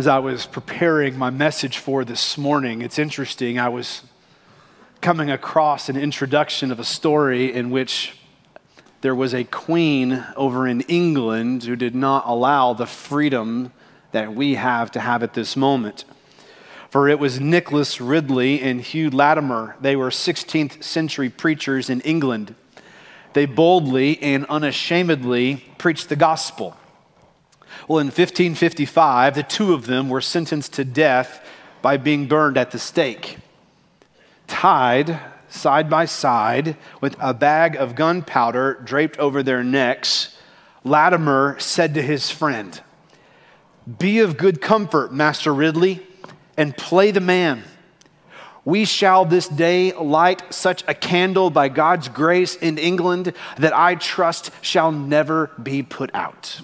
as I was preparing my message for this morning, it's interesting. I was coming across an introduction of a story in which there was a queen over in England who did not allow the freedom that we have to have at this moment. For it was Nicholas Ridley and Hugh Latimer. They were 16th century preachers in England. They boldly and unashamedly preached the gospel. Well, in 1555, the two of them were sentenced to death by being burned at the stake. Tied side by side with a bag of gunpowder draped over their necks, Latimer said to his friend, Be of good comfort, Master Ridley, and play the man. We shall this day light such a candle by God's grace in England that I trust shall never be put out.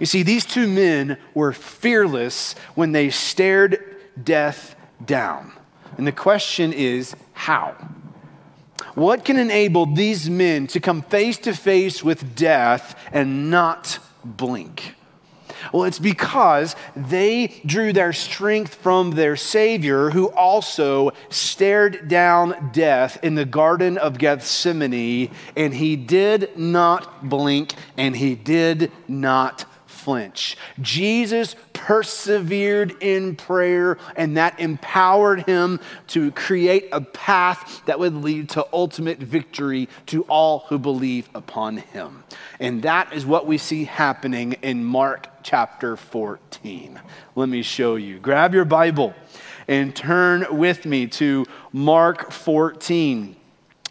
You see, these two men were fearless when they stared death down. And the question is how? What can enable these men to come face to face with death and not blink? Well, it's because they drew their strength from their Savior, who also stared down death in the Garden of Gethsemane, and he did not blink and he did not flinch. Jesus persevered in prayer, and that empowered him to create a path that would lead to ultimate victory to all who believe upon him. And that is what we see happening in Mark chapter 14. Let me show you. Grab your Bible and turn with me to Mark 14.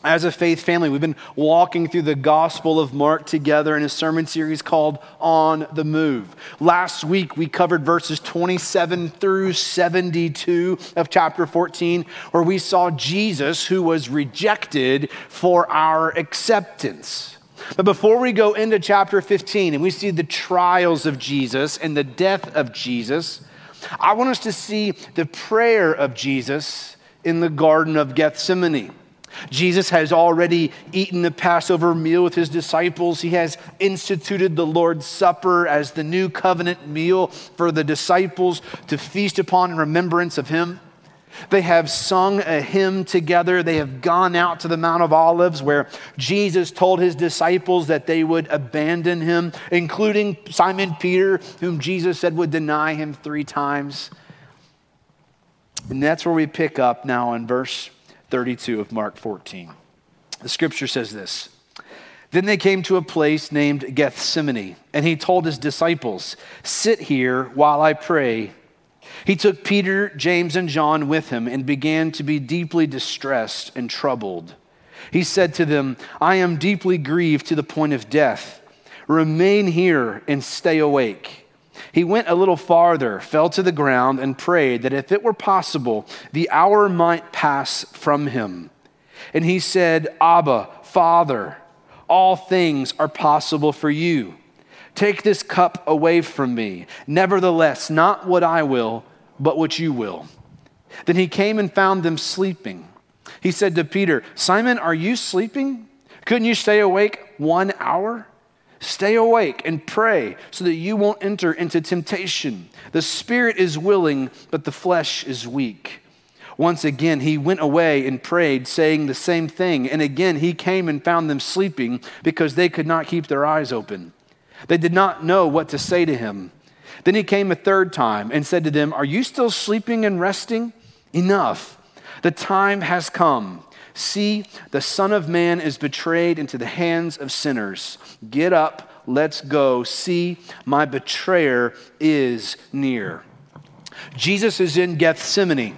As a faith family, we've been walking through the Gospel of Mark together in a sermon series called On the Move. Last week, we covered verses 27 through 72 of chapter 14, where we saw Jesus who was rejected for our acceptance. But before we go into chapter 15 and we see the trials of Jesus and the death of Jesus, I want us to see the prayer of Jesus in the Garden of Gethsemane. Jesus has already eaten the Passover meal with his disciples. He has instituted the Lord's Supper as the new covenant meal for the disciples to feast upon in remembrance of him. They have sung a hymn together. They have gone out to the Mount of Olives where Jesus told his disciples that they would abandon him, including Simon Peter, whom Jesus said would deny him three times. And that's where we pick up now in verse 32 of Mark 14. The scripture says this Then they came to a place named Gethsemane, and he told his disciples, Sit here while I pray. He took Peter, James, and John with him and began to be deeply distressed and troubled. He said to them, I am deeply grieved to the point of death. Remain here and stay awake. He went a little farther, fell to the ground, and prayed that if it were possible, the hour might pass from him. And he said, Abba, Father, all things are possible for you. Take this cup away from me. Nevertheless, not what I will, but what you will. Then he came and found them sleeping. He said to Peter, Simon, are you sleeping? Couldn't you stay awake one hour? Stay awake and pray so that you won't enter into temptation. The spirit is willing, but the flesh is weak. Once again, he went away and prayed, saying the same thing. And again, he came and found them sleeping because they could not keep their eyes open. They did not know what to say to him. Then he came a third time and said to them, Are you still sleeping and resting? Enough. The time has come. See, the Son of Man is betrayed into the hands of sinners. Get up, let's go. See, my betrayer is near. Jesus is in Gethsemane.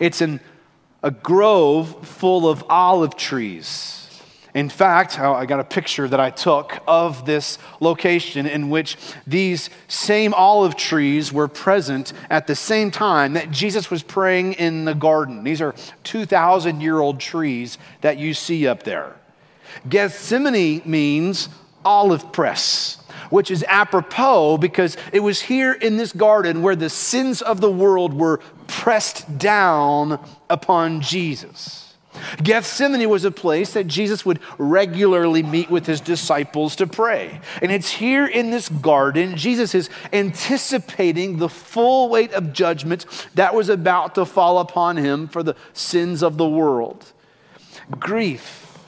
It's in a grove full of olive trees. In fact, I got a picture that I took of this location in which these same olive trees were present at the same time that Jesus was praying in the garden. These are 2,000 year old trees that you see up there. Gethsemane means olive press, which is apropos because it was here in this garden where the sins of the world were pressed down upon Jesus. Gethsemane was a place that Jesus would regularly meet with his disciples to pray. And it's here in this garden, Jesus is anticipating the full weight of judgment that was about to fall upon him for the sins of the world. Grief,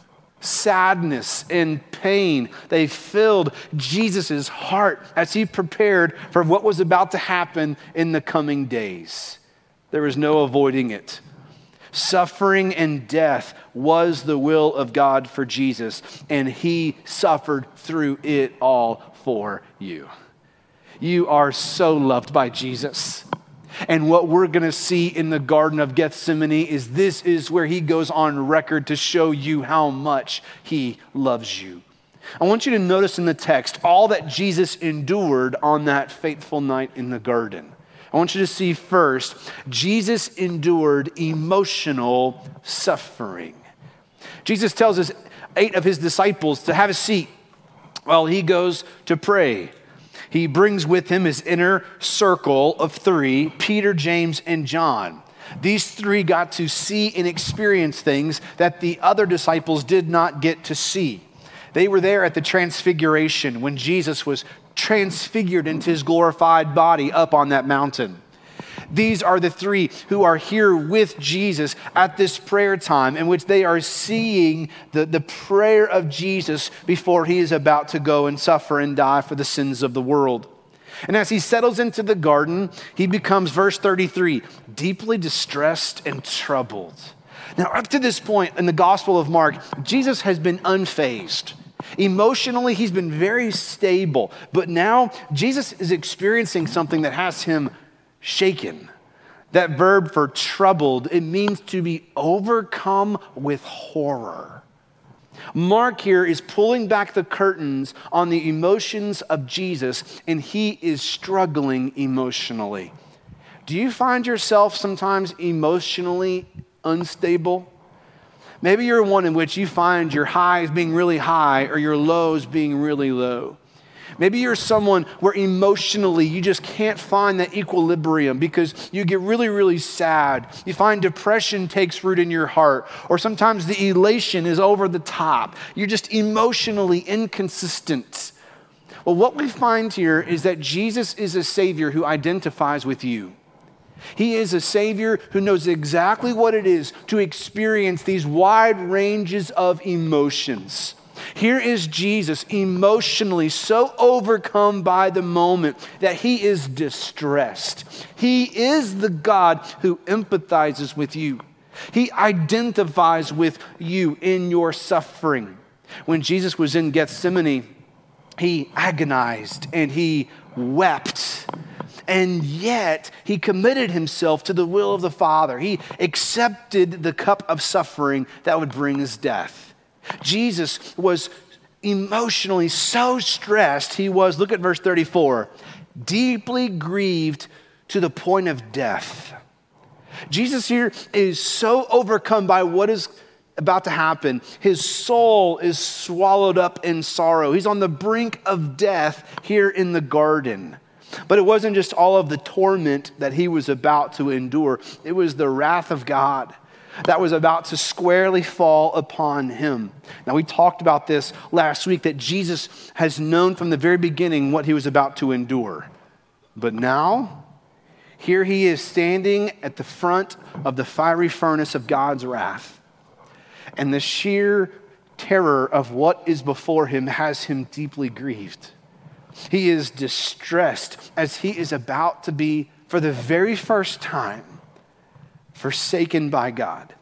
sadness, and pain, they filled Jesus' heart as he prepared for what was about to happen in the coming days. There was no avoiding it. Suffering and death was the will of God for Jesus, and he suffered through it all for you. You are so loved by Jesus. And what we're going to see in the Garden of Gethsemane is this is where he goes on record to show you how much he loves you. I want you to notice in the text all that Jesus endured on that fateful night in the garden. I want you to see first, Jesus endured emotional suffering. Jesus tells us eight of his disciples to have a seat while he goes to pray. He brings with him his inner circle of three Peter, James, and John. These three got to see and experience things that the other disciples did not get to see. They were there at the transfiguration when Jesus was transfigured into his glorified body up on that mountain. These are the three who are here with Jesus at this prayer time in which they are seeing the, the prayer of Jesus before he is about to go and suffer and die for the sins of the world. And as he settles into the garden, he becomes, verse 33, deeply distressed and troubled. Now, up to this point in the Gospel of Mark, Jesus has been unfazed. Emotionally, he's been very stable. But now, Jesus is experiencing something that has him shaken. That verb for troubled, it means to be overcome with horror. Mark here is pulling back the curtains on the emotions of Jesus, and he is struggling emotionally. Do you find yourself sometimes emotionally unstable? Maybe you're one in which you find your highs being really high or your lows being really low. Maybe you're someone where emotionally you just can't find that equilibrium because you get really, really sad. You find depression takes root in your heart, or sometimes the elation is over the top. You're just emotionally inconsistent. Well, what we find here is that Jesus is a Savior who identifies with you. He is a Savior who knows exactly what it is to experience these wide ranges of emotions. Here is Jesus emotionally so overcome by the moment that he is distressed. He is the God who empathizes with you, he identifies with you in your suffering. When Jesus was in Gethsemane, he agonized and he wept. And yet, he committed himself to the will of the Father. He accepted the cup of suffering that would bring his death. Jesus was emotionally so stressed, he was, look at verse 34, deeply grieved to the point of death. Jesus here is so overcome by what is about to happen. His soul is swallowed up in sorrow. He's on the brink of death here in the garden. But it wasn't just all of the torment that he was about to endure, it was the wrath of God that was about to squarely fall upon him. Now, we talked about this last week that Jesus has known from the very beginning what he was about to endure. But now, here he is standing at the front of the fiery furnace of God's wrath. And the sheer terror of what is before him has him deeply grieved. He is distressed as he is about to be, for the very first time, forsaken by God.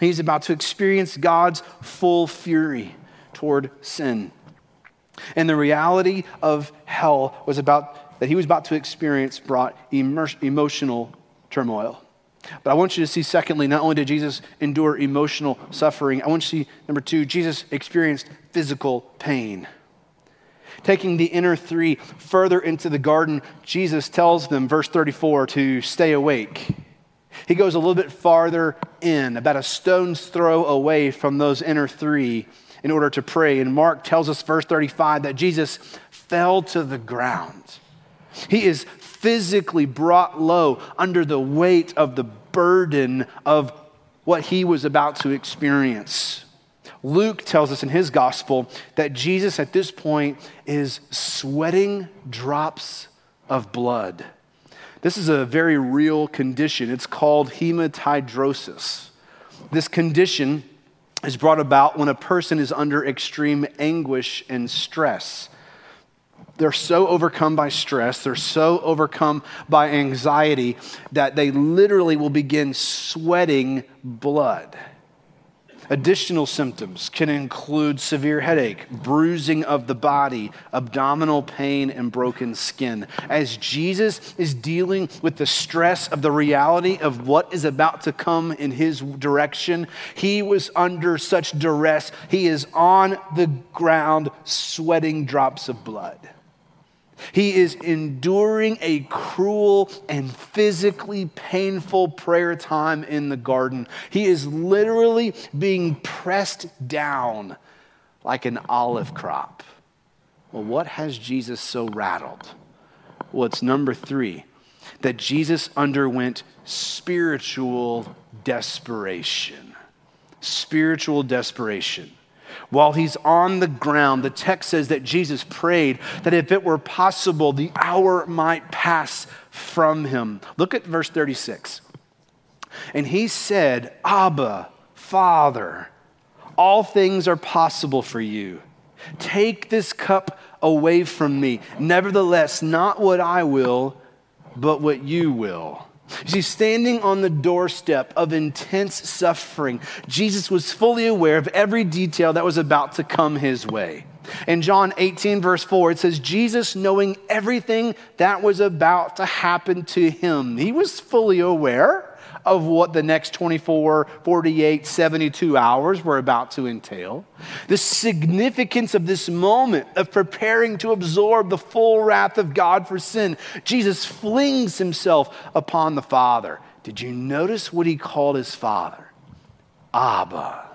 He's about to experience God's full fury toward sin. And the reality of hell was about that he was about to experience brought emotional turmoil. But I want you to see, secondly, not only did Jesus endure emotional suffering, I want you to see, number two, Jesus experienced physical pain. Taking the inner three further into the garden, Jesus tells them, verse 34, to stay awake. He goes a little bit farther in, about a stone's throw away from those inner three, in order to pray. And Mark tells us, verse 35, that Jesus fell to the ground. He is physically brought low under the weight of the burden of what he was about to experience. Luke tells us in his gospel that Jesus at this point is sweating drops of blood. This is a very real condition. It's called hematidrosis. This condition is brought about when a person is under extreme anguish and stress. They're so overcome by stress, they're so overcome by anxiety that they literally will begin sweating blood. Additional symptoms can include severe headache, bruising of the body, abdominal pain, and broken skin. As Jesus is dealing with the stress of the reality of what is about to come in his direction, he was under such duress. He is on the ground sweating drops of blood. He is enduring a cruel and physically painful prayer time in the garden. He is literally being pressed down like an olive crop. Well, what has Jesus so rattled? Well, it's number three that Jesus underwent spiritual desperation. Spiritual desperation. While he's on the ground, the text says that Jesus prayed that if it were possible, the hour might pass from him. Look at verse 36. And he said, Abba, Father, all things are possible for you. Take this cup away from me. Nevertheless, not what I will, but what you will. You see, standing on the doorstep of intense suffering, Jesus was fully aware of every detail that was about to come his way. In John 18, verse 4, it says, Jesus, knowing everything that was about to happen to him, he was fully aware of what the next 24, 48, 72 hours were about to entail. The significance of this moment of preparing to absorb the full wrath of God for sin. Jesus flings himself upon the Father. Did you notice what he called his Father? Abba.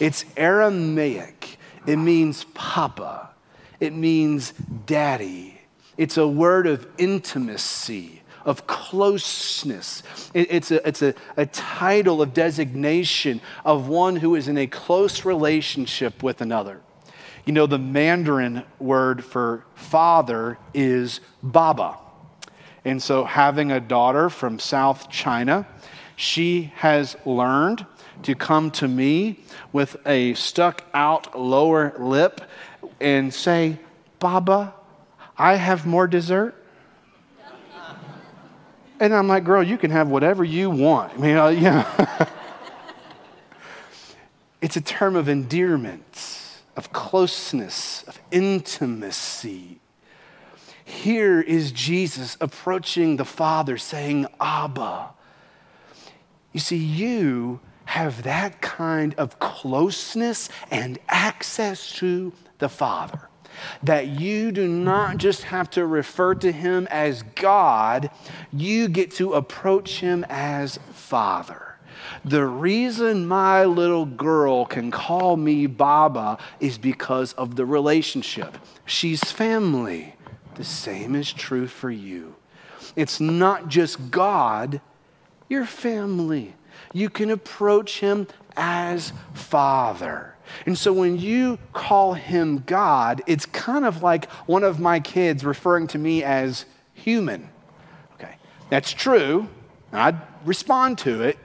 It's Aramaic, it means Papa, it means daddy. It's a word of intimacy of closeness. It, it's a, it's a, a title of designation of one who is in a close relationship with another. You know, the Mandarin word for father is Baba. And so, having a daughter from South China, she has learned to come to me with a stuck out lower lip and say, Baba, I have more dessert. And I'm like, girl, you can have whatever you want. I mean, uh, yeah. it's a term of endearment, of closeness, of intimacy. Here is Jesus approaching the Father saying, Abba. You see, you have that kind of closeness and access to the Father that you do not just have to refer to him as God, you get to approach him as Father. The reason my little girl can call me Baba is because of the relationship. She's family. The same is true for you. It's not just God, you're family. You can approach him as Father. And so when you call him God, it's kind of like one of my kids referring to me as human. Okay, that's true. I'd respond to it,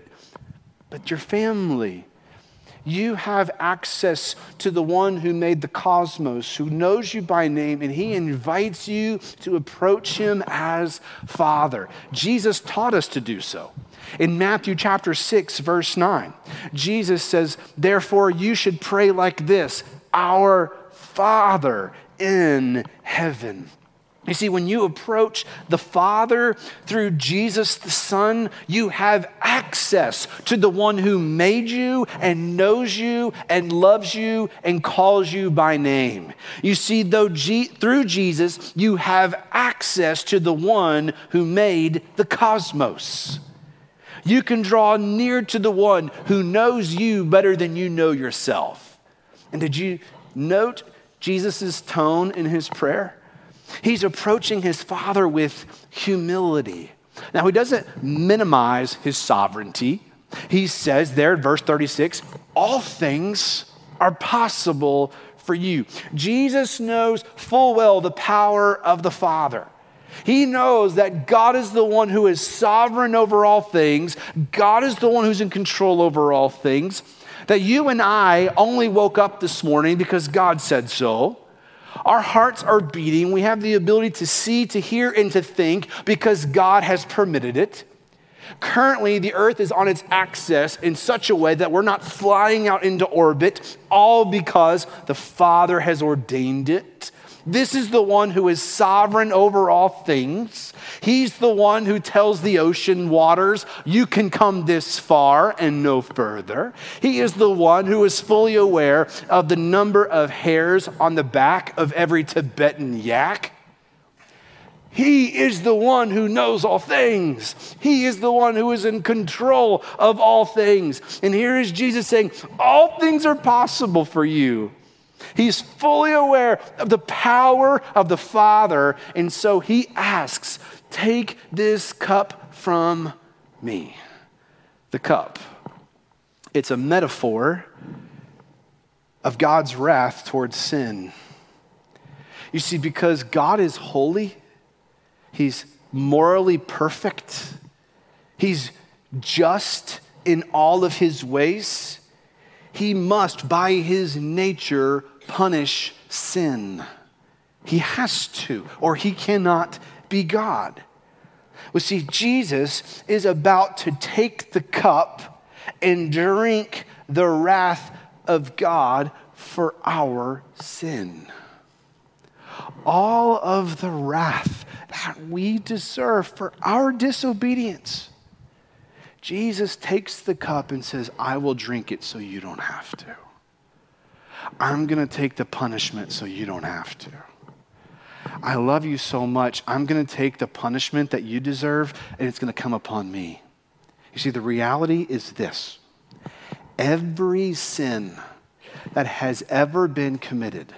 but your family. You have access to the one who made the cosmos, who knows you by name, and he invites you to approach him as Father. Jesus taught us to do so. In Matthew chapter 6, verse 9, Jesus says, Therefore, you should pray like this Our Father in heaven. You see, when you approach the Father through Jesus the Son, you have access to the one who made you and knows you and loves you and calls you by name. You see, though G- through Jesus, you have access to the one who made the cosmos. You can draw near to the one who knows you better than you know yourself. And did you note Jesus' tone in his prayer? He's approaching his father with humility. Now, he doesn't minimize his sovereignty. He says there in verse 36 all things are possible for you. Jesus knows full well the power of the Father. He knows that God is the one who is sovereign over all things, God is the one who's in control over all things. That you and I only woke up this morning because God said so. Our hearts are beating. We have the ability to see, to hear, and to think because God has permitted it. Currently, the Earth is on its axis in such a way that we're not flying out into orbit, all because the Father has ordained it. This is the one who is sovereign over all things. He's the one who tells the ocean waters, you can come this far and no further. He is the one who is fully aware of the number of hairs on the back of every Tibetan yak. He is the one who knows all things. He is the one who is in control of all things. And here is Jesus saying, All things are possible for you. He's fully aware of the power of the Father. And so he asks, Take this cup from me. The cup. It's a metaphor of God's wrath towards sin. You see, because God is holy, He's morally perfect. He's just in all of his ways. He must, by his nature, punish sin. He has to, or he cannot be God. Well, see, Jesus is about to take the cup and drink the wrath of God for our sin. All of the wrath that we deserve for our disobedience. Jesus takes the cup and says, I will drink it so you don't have to. I'm going to take the punishment so you don't have to. I love you so much. I'm going to take the punishment that you deserve and it's going to come upon me. You see, the reality is this every sin that has ever been committed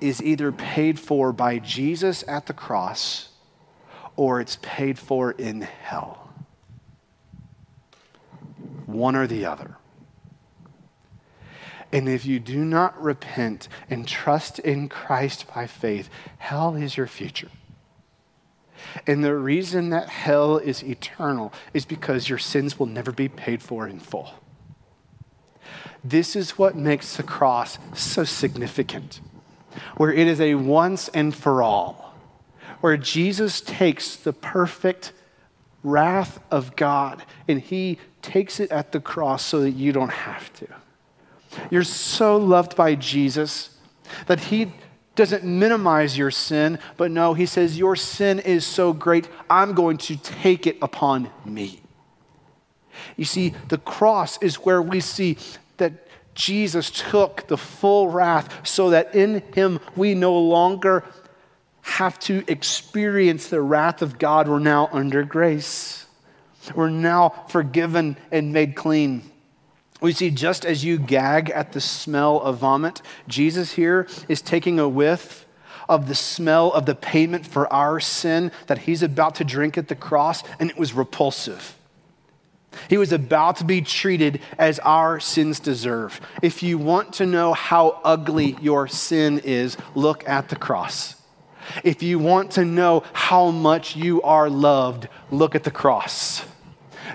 is either paid for by Jesus at the cross or it's paid for in hell. One or the other. And if you do not repent and trust in Christ by faith, hell is your future. And the reason that hell is eternal is because your sins will never be paid for in full. This is what makes the cross so significant where it is a once and for all, where Jesus takes the perfect wrath of God and he takes it at the cross so that you don't have to. You're so loved by Jesus that he doesn't minimize your sin, but no, he says, Your sin is so great, I'm going to take it upon me. You see, the cross is where we see that Jesus took the full wrath so that in him we no longer have to experience the wrath of God. We're now under grace. We're now forgiven and made clean. We see just as you gag at the smell of vomit, Jesus here is taking a whiff of the smell of the payment for our sin that he's about to drink at the cross, and it was repulsive. He was about to be treated as our sins deserve. If you want to know how ugly your sin is, look at the cross. If you want to know how much you are loved, look at the cross.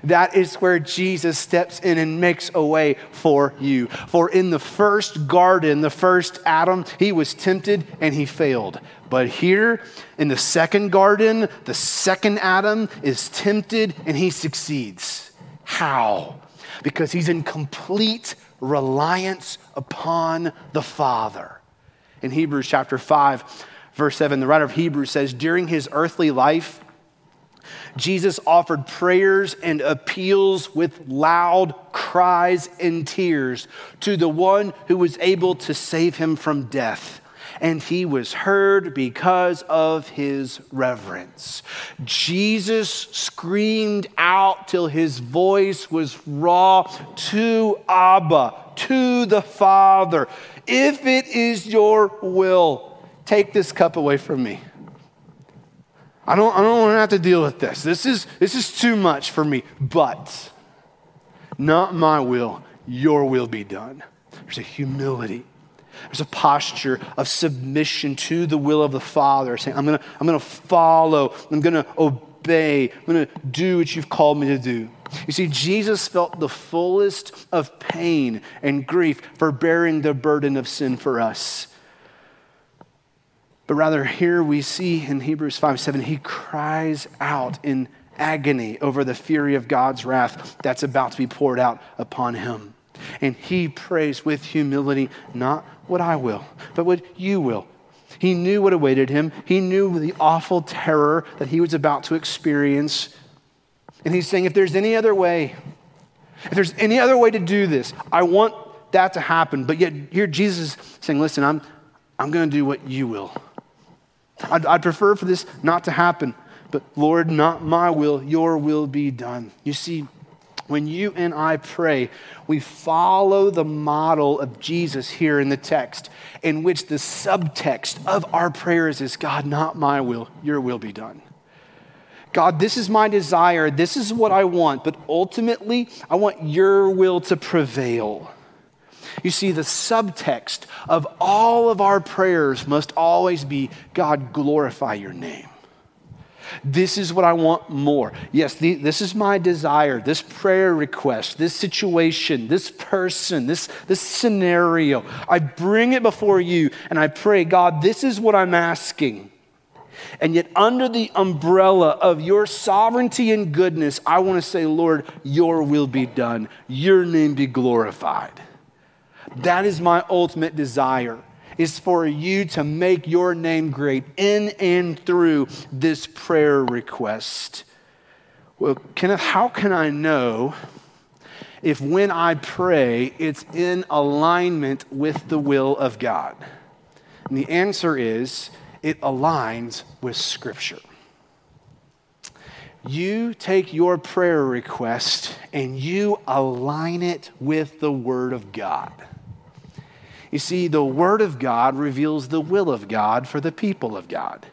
That is where Jesus steps in and makes a way for you. For in the first garden, the first Adam, he was tempted and he failed. But here in the second garden, the second Adam is tempted and he succeeds. How? Because he's in complete reliance upon the Father. In Hebrews chapter 5, verse 7, the writer of Hebrews says, During his earthly life, Jesus offered prayers and appeals with loud cries and tears to the one who was able to save him from death and he was heard because of his reverence. Jesus screamed out till his voice was raw to Abba, to the Father. If it is your will, take this cup away from me. I don't, I don't want to have to deal with this. This is, this is too much for me. But not my will, your will be done. There's a humility. There's a posture of submission to the will of the Father, saying, I'm going to I'm to follow, I'm going to obey, I'm going to do what you've called me to do. You see, Jesus felt the fullest of pain and grief for bearing the burden of sin for us. But rather, here we see in Hebrews 5 7, he cries out in agony over the fury of God's wrath that's about to be poured out upon him. And he prays with humility, not what I will, but what you will. He knew what awaited him. He knew the awful terror that he was about to experience. And he's saying, if there's any other way, if there's any other way to do this, I want that to happen. But yet, here Jesus is saying, listen, I'm, I'm going to do what you will. I'd, I'd prefer for this not to happen, but Lord, not my will, your will be done. You see, when you and I pray, we follow the model of Jesus here in the text, in which the subtext of our prayers is God, not my will, your will be done. God, this is my desire, this is what I want, but ultimately, I want your will to prevail. You see, the subtext of all of our prayers must always be God, glorify your name. This is what I want more. Yes, the, this is my desire, this prayer request, this situation, this person, this, this scenario. I bring it before you and I pray, God, this is what I'm asking. And yet, under the umbrella of your sovereignty and goodness, I want to say, Lord, your will be done, your name be glorified. That is my ultimate desire is for you to make your name great in and through this prayer request. Well, Kenneth, how can I know if when I pray it's in alignment with the will of God? And the answer is it aligns with Scripture. You take your prayer request and you align it with the Word of God. You see, the Word of God reveals the will of God for the people of God.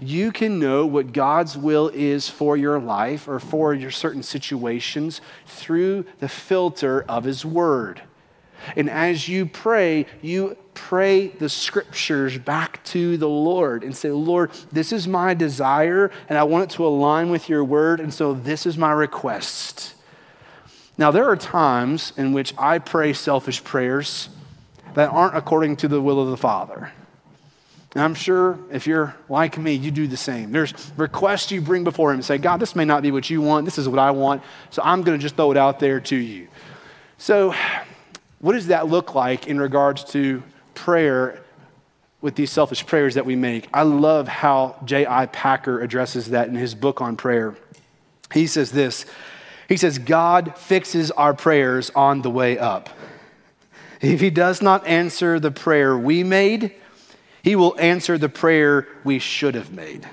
You can know what God's will is for your life or for your certain situations through the filter of His Word. And as you pray, you pray the scriptures back to the Lord and say, Lord, this is my desire, and I want it to align with your word, and so this is my request. Now, there are times in which I pray selfish prayers that aren't according to the will of the Father. And I'm sure if you're like me, you do the same. There's requests you bring before Him and say, God, this may not be what you want. This is what I want. So I'm going to just throw it out there to you. So, what does that look like in regards to prayer with these selfish prayers that we make? I love how J.I. Packer addresses that in his book on prayer. He says this He says, God fixes our prayers on the way up. If he does not answer the prayer we made, he will answer the prayer we should have made.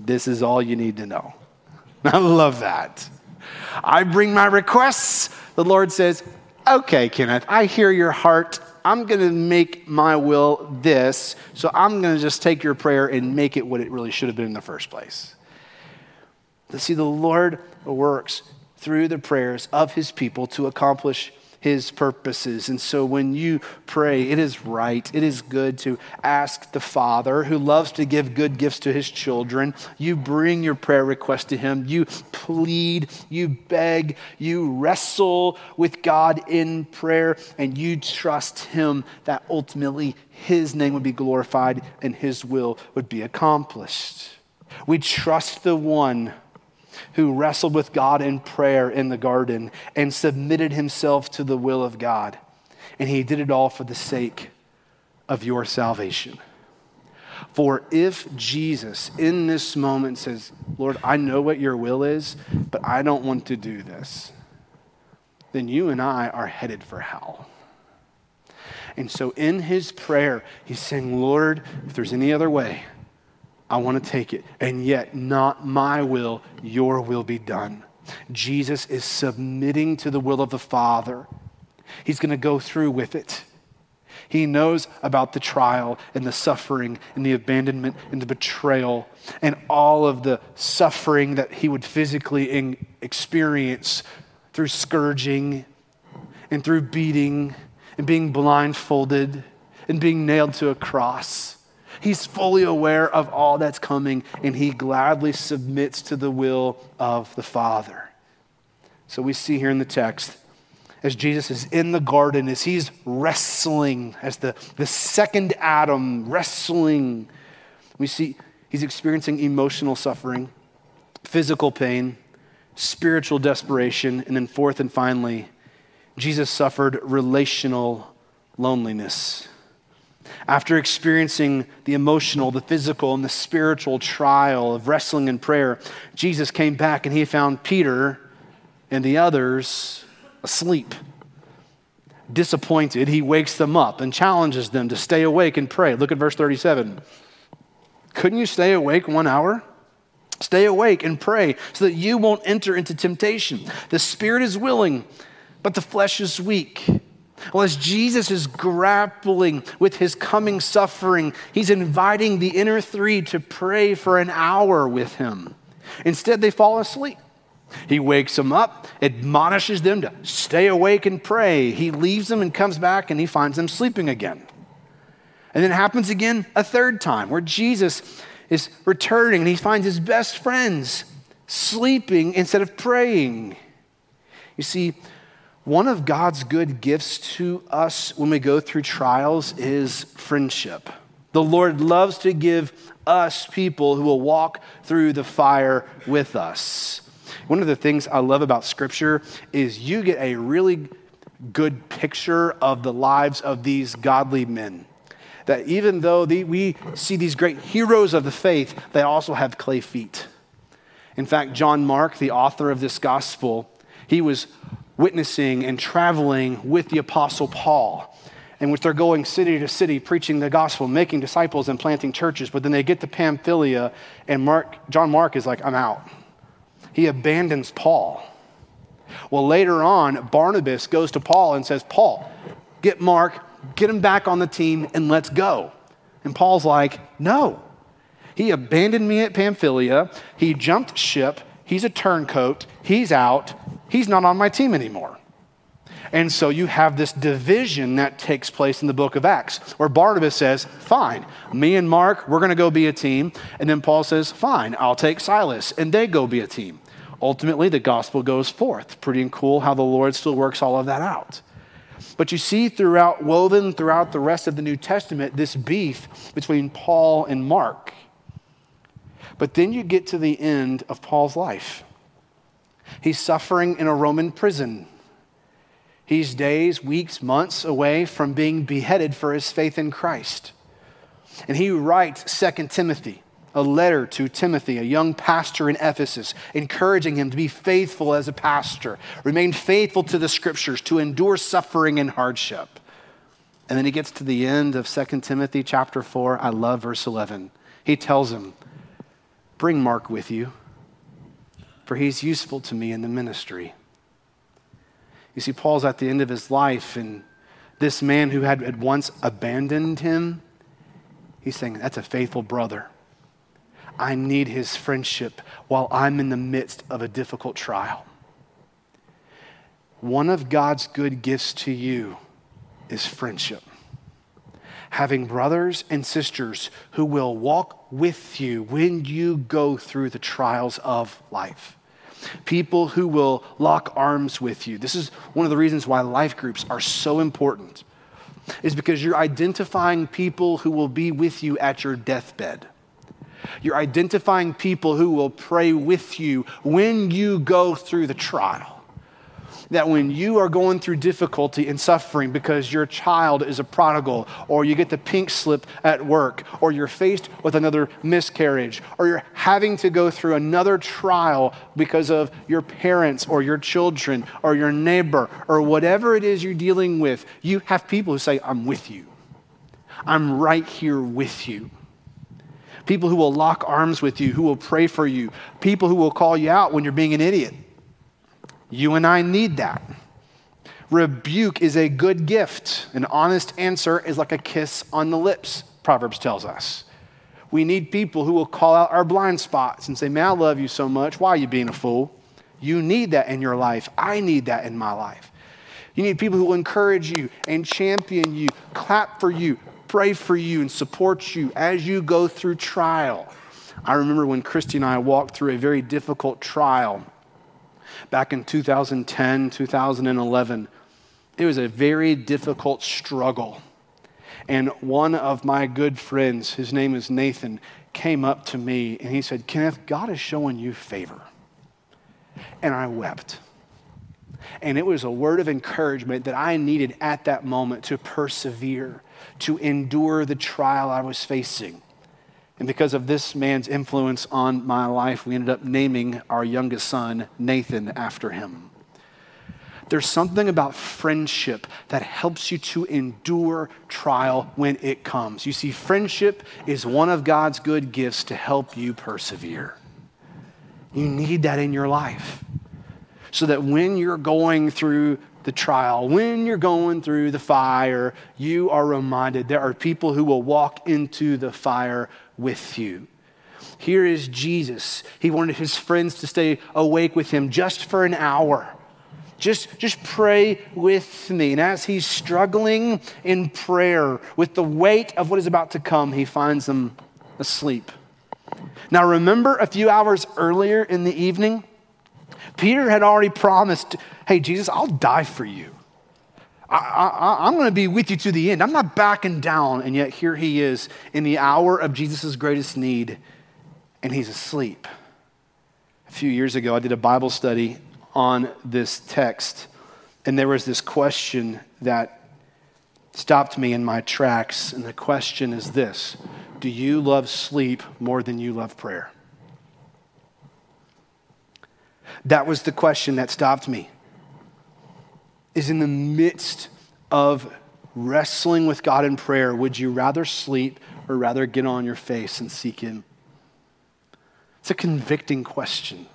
This is all you need to know. I love that. I bring my requests. The Lord says, Okay, Kenneth, I hear your heart. I'm going to make my will this, so I'm going to just take your prayer and make it what it really should have been in the first place. See, the Lord works through the prayers of his people to accomplish his purposes. And so when you pray, it is right, it is good to ask the Father who loves to give good gifts to his children. You bring your prayer request to him, you plead, you beg, you wrestle with God in prayer, and you trust him that ultimately his name would be glorified and his will would be accomplished. We trust the one who wrestled with God in prayer in the garden and submitted himself to the will of God. And he did it all for the sake of your salvation. For if Jesus in this moment says, Lord, I know what your will is, but I don't want to do this, then you and I are headed for hell. And so in his prayer, he's saying, Lord, if there's any other way, I want to take it. And yet, not my will, your will be done. Jesus is submitting to the will of the Father. He's going to go through with it. He knows about the trial and the suffering and the abandonment and the betrayal and all of the suffering that he would physically experience through scourging and through beating and being blindfolded and being nailed to a cross. He's fully aware of all that's coming, and he gladly submits to the will of the Father. So we see here in the text, as Jesus is in the garden, as he's wrestling, as the, the second Adam wrestling, we see he's experiencing emotional suffering, physical pain, spiritual desperation, and then fourth and finally, Jesus suffered relational loneliness. After experiencing the emotional, the physical, and the spiritual trial of wrestling and prayer, Jesus came back and he found Peter and the others asleep. Disappointed, he wakes them up and challenges them to stay awake and pray. Look at verse 37. Couldn't you stay awake one hour? Stay awake and pray so that you won't enter into temptation. The spirit is willing, but the flesh is weak. Well, as Jesus is grappling with his coming suffering, he's inviting the inner three to pray for an hour with him. Instead, they fall asleep. He wakes them up, admonishes them to stay awake and pray. He leaves them and comes back and he finds them sleeping again. And then it happens again a third time where Jesus is returning and he finds his best friends sleeping instead of praying. You see, one of God's good gifts to us when we go through trials is friendship. The Lord loves to give us people who will walk through the fire with us. One of the things I love about Scripture is you get a really good picture of the lives of these godly men. That even though the, we see these great heroes of the faith, they also have clay feet. In fact, John Mark, the author of this gospel, he was witnessing and traveling with the Apostle Paul, in which they're going city to city preaching the gospel, making disciples, and planting churches. But then they get to Pamphylia, and Mark, John Mark is like, I'm out. He abandons Paul. Well, later on, Barnabas goes to Paul and says, Paul, get Mark, get him back on the team, and let's go. And Paul's like, No. He abandoned me at Pamphylia. He jumped ship. He's a turncoat. He's out. He's not on my team anymore. And so you have this division that takes place in the book of Acts, where Barnabas says, Fine, me and Mark, we're going to go be a team. And then Paul says, Fine, I'll take Silas, and they go be a team. Ultimately, the gospel goes forth. Pretty cool how the Lord still works all of that out. But you see throughout, woven throughout the rest of the New Testament, this beef between Paul and Mark. But then you get to the end of Paul's life. He's suffering in a Roman prison. He's days, weeks, months away from being beheaded for his faith in Christ. And he writes Second Timothy, a letter to Timothy, a young pastor in Ephesus, encouraging him to be faithful as a pastor, remain faithful to the scriptures, to endure suffering and hardship. And then he gets to the end of Second Timothy chapter 4. I love verse 11. He tells him, Bring Mark with you for he's useful to me in the ministry. You see, Paul's at the end of his life, and this man who had at once abandoned him, he's saying, That's a faithful brother. I need his friendship while I'm in the midst of a difficult trial. One of God's good gifts to you is friendship. Having brothers and sisters who will walk with you when you go through the trials of life people who will lock arms with you. This is one of the reasons why life groups are so important, is because you're identifying people who will be with you at your deathbed. You're identifying people who will pray with you when you go through the trial that when you are going through difficulty and suffering because your child is a prodigal, or you get the pink slip at work, or you're faced with another miscarriage, or you're having to go through another trial because of your parents, or your children, or your neighbor, or whatever it is you're dealing with, you have people who say, I'm with you. I'm right here with you people who will lock arms with you, who will pray for you, people who will call you out when you're being an idiot. You and I need that. Rebuke is a good gift. An honest answer is like a kiss on the lips, Proverbs tells us. We need people who will call out our blind spots and say, Man, I love you so much. Why are you being a fool? You need that in your life. I need that in my life. You need people who will encourage you and champion you, clap for you, pray for you, and support you as you go through trial. I remember when Christy and I walked through a very difficult trial back in 2010, 2011. It was a very difficult struggle. And one of my good friends, his name is Nathan, came up to me and he said, Kenneth, God is showing you favor. And I wept. And it was a word of encouragement that I needed at that moment to persevere, to endure the trial I was facing. And because of this man's influence on my life, we ended up naming our youngest son Nathan after him. There's something about friendship that helps you to endure trial when it comes. You see, friendship is one of God's good gifts to help you persevere. You need that in your life so that when you're going through the trial, when you're going through the fire, you are reminded there are people who will walk into the fire with you. Here is Jesus. He wanted his friends to stay awake with him just for an hour. Just, just pray with me. And as he's struggling in prayer with the weight of what is about to come, he finds them asleep. Now, remember a few hours earlier in the evening? Peter had already promised, Hey, Jesus, I'll die for you. I, am going to be with you to the end. I'm not backing down. And yet, here he is in the hour of Jesus' greatest need, and he's asleep. A few years ago, I did a Bible study on this text, and there was this question that stopped me in my tracks. And the question is this Do you love sleep more than you love prayer? That was the question that stopped me is in the midst of wrestling with God in prayer, would you rather sleep or rather get on your face and seek Him? It's a convicting question.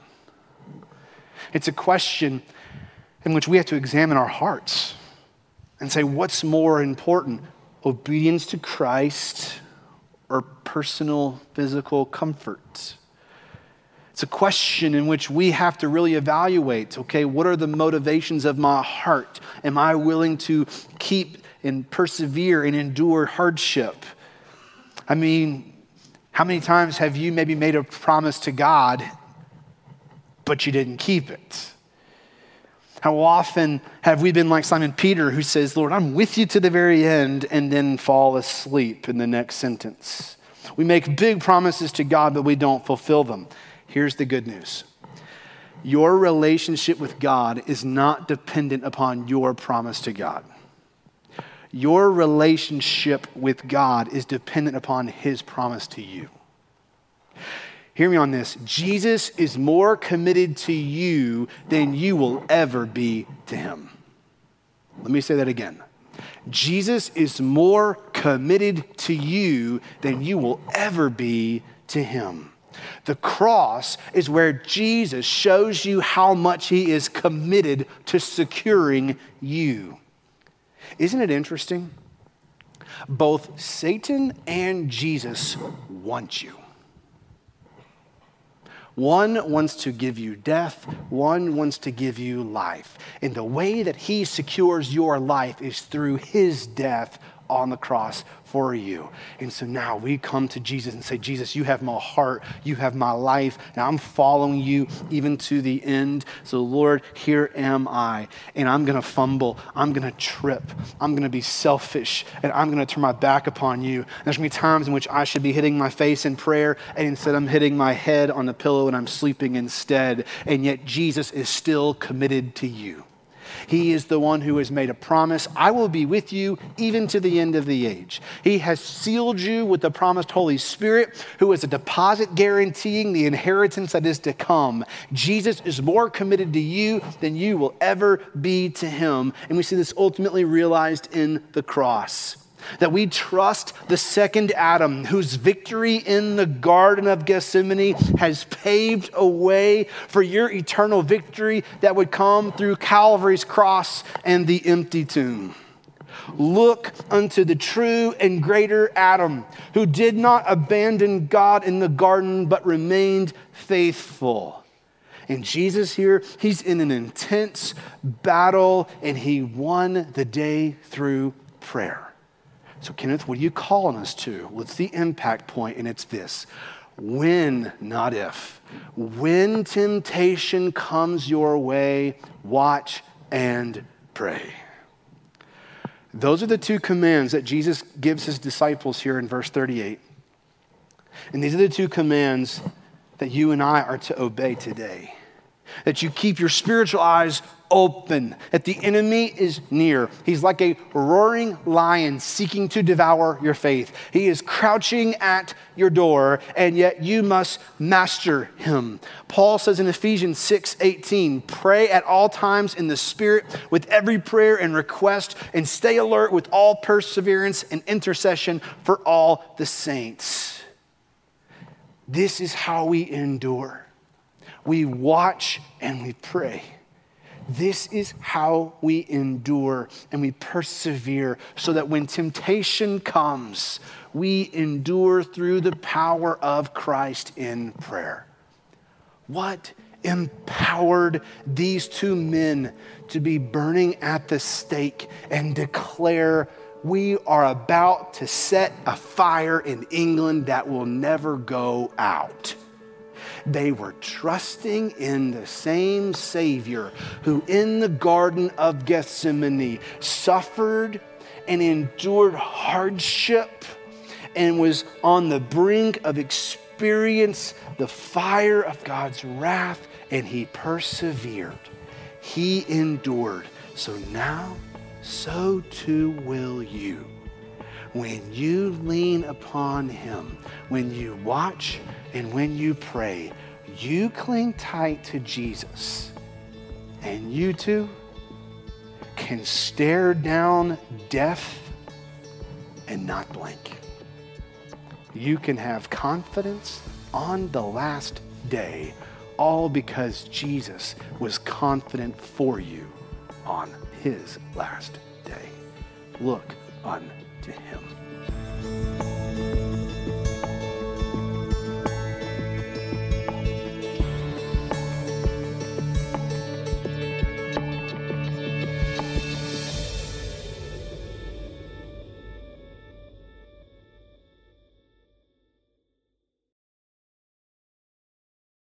It's a question in which we have to examine our hearts and say, what's more important, obedience to Christ or personal physical comfort? It's a question in which we have to really evaluate okay, what are the motivations of my heart? Am I willing to keep and persevere and endure hardship? I mean, how many times have you maybe made a promise to God, but you didn't keep it? How often have we been like Simon Peter, who says, Lord, I'm with you to the very end, and then fall asleep in the next sentence? We make big promises to God, but we don't fulfill them. Here's the good news your relationship with God is not dependent upon your promise to God. Your relationship with God is dependent upon His promise to you. Hear me on this. Jesus is more committed to you than you will ever be to Him. Let me say that again. Jesus is more committed to you than you will ever be to Him. The cross is where Jesus shows you how much he is committed to securing you. Isn't it interesting? Both Satan and Jesus want you. One wants to give you death, one wants to give you life. And the way that he secures your life is through his death on the cross for you. And so now we come to Jesus and say, Jesus, you have my heart, you have my life, and I'm following you even to the end. So, Lord, here am I. And I'm going to fumble, I'm going to trip, I'm going to be selfish, and I'm going to turn my back upon you. And there's going to be times in which I should be hitting my face in prayer, and instead I'm hitting my head on the pillow and I'm sleeping instead. And yet, Jesus is still committed to you. He is the one who has made a promise I will be with you even to the end of the age. He has sealed you with the promised Holy Spirit, who is a deposit guaranteeing the inheritance that is to come. Jesus is more committed to you than you will ever be to him. And we see this ultimately realized in the cross that we trust the second Adam, whose victory in the Garden of Gethsemane has paved a way for your eternal victory that would come through Calvary's cross and the empty tomb. Look unto the true and greater Adam, who did not abandon God in the garden, but remained faithful. And Jesus here, he's in an intense battle and he won the day through prayer. So, Kenneth, what are you calling us to? What's the impact point? And it's this when, not if. When temptation comes your way, watch and pray. Those are the two commands that Jesus gives his disciples here in verse 38. And these are the two commands that you and I are to obey today. That you keep your spiritual eyes open, that the enemy is near. He's like a roaring lion seeking to devour your faith. He is crouching at your door, and yet you must master him. Paul says in Ephesians 6 18, pray at all times in the Spirit with every prayer and request, and stay alert with all perseverance and intercession for all the saints. This is how we endure. We watch and we pray. This is how we endure and we persevere so that when temptation comes, we endure through the power of Christ in prayer. What empowered these two men to be burning at the stake and declare, We are about to set a fire in England that will never go out? They were trusting in the same Savior who, in the Garden of Gethsemane, suffered and endured hardship and was on the brink of experience the fire of God's wrath, and he persevered. He endured. So now, so too will you. When you lean upon him, when you watch and when you pray, you cling tight to Jesus, and you too can stare down death and not blink. You can have confidence on the last day, all because Jesus was confident for you on his last day. Look to Him.